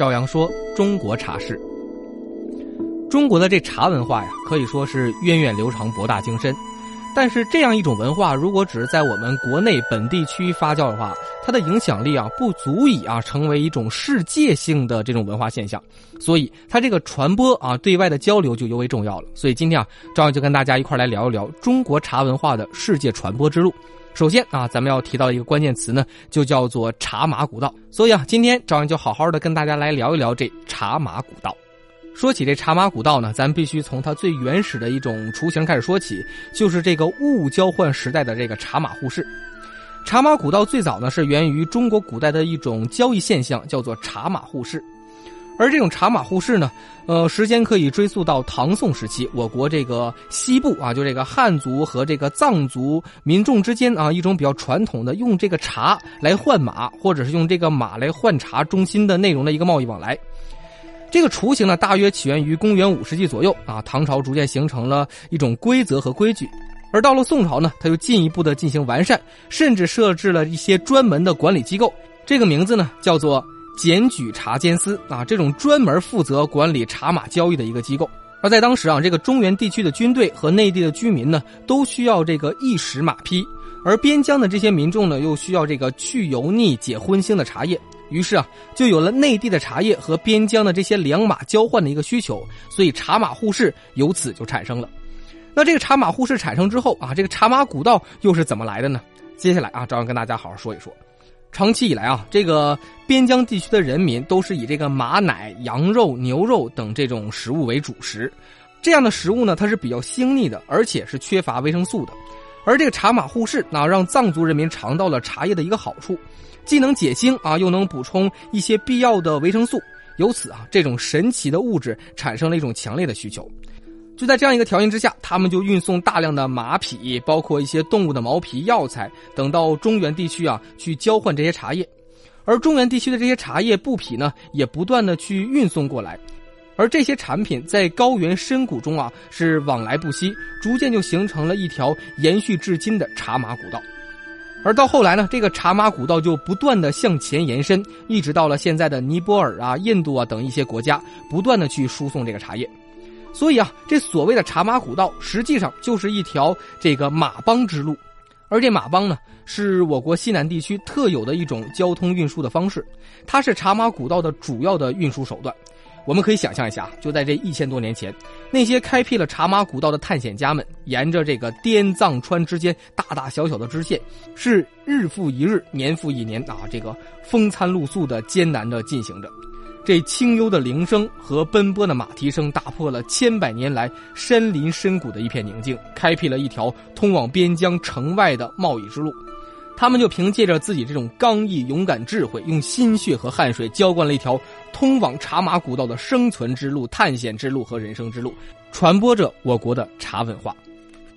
赵阳说：“中国茶事，中国的这茶文化呀，可以说是源远流长、博大精深。但是这样一种文化，如果只是在我们国内本地区发酵的话，它的影响力啊，不足以啊成为一种世界性的这种文化现象。所以，它这个传播啊，对外的交流就尤为重要了。所以今天啊，赵阳就跟大家一块来聊一聊中国茶文化的世界传播之路。”首先啊，咱们要提到一个关键词呢，就叫做茶马古道。所以啊，今天赵阳就好好的跟大家来聊一聊这茶马古道。说起这茶马古道呢，咱必须从它最原始的一种雏形开始说起，就是这个物交换时代的这个茶马互市。茶马古道最早呢是源于中国古代的一种交易现象，叫做茶马互市。而这种茶马互市呢，呃，时间可以追溯到唐宋时期，我国这个西部啊，就这个汉族和这个藏族民众之间啊，一种比较传统的用这个茶来换马，或者是用这个马来换茶中心的内容的一个贸易往来。这个雏形呢，大约起源于公元五世纪左右啊，唐朝逐渐形成了一种规则和规矩，而到了宋朝呢，它又进一步的进行完善，甚至设置了一些专门的管理机构，这个名字呢叫做。检举茶监司啊，这种专门负责管理茶马交易的一个机构。而在当时啊，这个中原地区的军队和内地的居民呢，都需要这个一时马匹，而边疆的这些民众呢，又需要这个去油腻、解荤腥的茶叶。于是啊，就有了内地的茶叶和边疆的这些良马交换的一个需求，所以茶马互市由此就产生了。那这个茶马互市产生之后啊，这个茶马古道又是怎么来的呢？接下来啊，照样跟大家好好说一说。长期以来啊，这个边疆地区的人民都是以这个马奶、羊肉、牛肉等这种食物为主食。这样的食物呢，它是比较腥腻的，而且是缺乏维生素的。而这个茶马互市啊，让藏族人民尝到了茶叶的一个好处，既能解腥啊，又能补充一些必要的维生素。由此啊，这种神奇的物质产生了一种强烈的需求。就在这样一个条件之下，他们就运送大量的马匹，包括一些动物的毛皮、药材等到中原地区啊，去交换这些茶叶。而中原地区的这些茶叶布匹呢，也不断的去运送过来。而这些产品在高原深谷中啊，是往来不息，逐渐就形成了一条延续至今的茶马古道。而到后来呢，这个茶马古道就不断的向前延伸，一直到了现在的尼泊尔啊、印度啊等一些国家，不断的去输送这个茶叶。所以啊，这所谓的茶马古道，实际上就是一条这个马帮之路，而这马帮呢，是我国西南地区特有的一种交通运输的方式，它是茶马古道的主要的运输手段。我们可以想象一下，就在这一千多年前，那些开辟了茶马古道的探险家们，沿着这个滇藏川之间大大小小的支线，是日复一日、年复一年啊，这个风餐露宿的艰难的进行着。这清幽的铃声和奔波的马蹄声，打破了千百年来山林深谷的一片宁静，开辟了一条通往边疆城外的贸易之路。他们就凭借着自己这种刚毅、勇敢、智慧，用心血和汗水浇灌了一条通往茶马古道的生存之路、探险之路和人生之路，传播着我国的茶文化。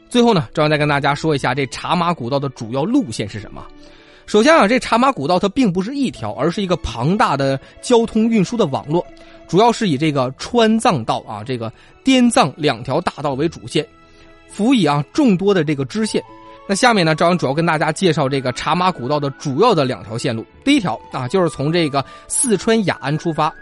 最后呢，赵阳再跟大家说一下这茶马古道的主要路线是什么。首先啊，这茶马古道它并不是一条，而是一个庞大的交通运输的网络，主要是以这个川藏道啊，这个滇藏两条大道为主线，辅以啊众多的这个支线。那下面呢，赵阳主要跟大家介绍这个茶马古道的主要的两条线路。第一条啊，就是从这个四川雅安出发，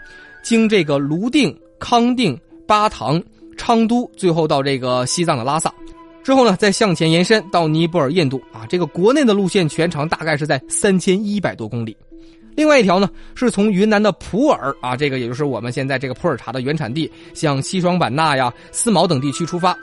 经这个泸定、康定、巴塘、昌都，最后到这个西藏的拉萨。之后呢，再向前延伸到尼泊尔、印度啊，这个国内的路线全长大概是在三千一百多公里。另外一条呢，是从云南的普洱啊，这个也就是我们现在这个普洱茶的原产地，向西双版纳呀、思茅等地区出发，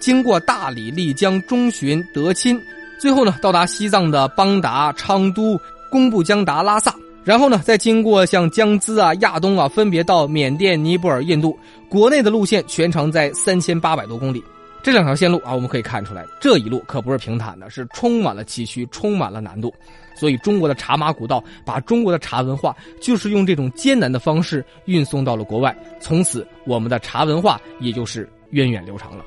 经过大理、丽江、中旬、德钦，最后呢到达西藏的邦达、昌都、工布江达、拉萨，然后呢再经过像江孜啊、亚东啊，分别到缅甸、尼泊尔、印度。国内的路线全长在三千八百多公里。这两条线路啊，我们可以看出来，这一路可不是平坦的，是充满了崎岖，充满了难度。所以，中国的茶马古道把中国的茶文化，就是用这种艰难的方式运送到了国外。从此，我们的茶文化也就是源远流长了。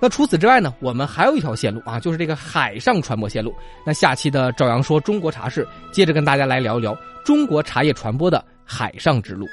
那除此之外呢，我们还有一条线路啊，就是这个海上传播线路。那下期的赵阳说中国茶事，接着跟大家来聊一聊中国茶叶传播的海上之路。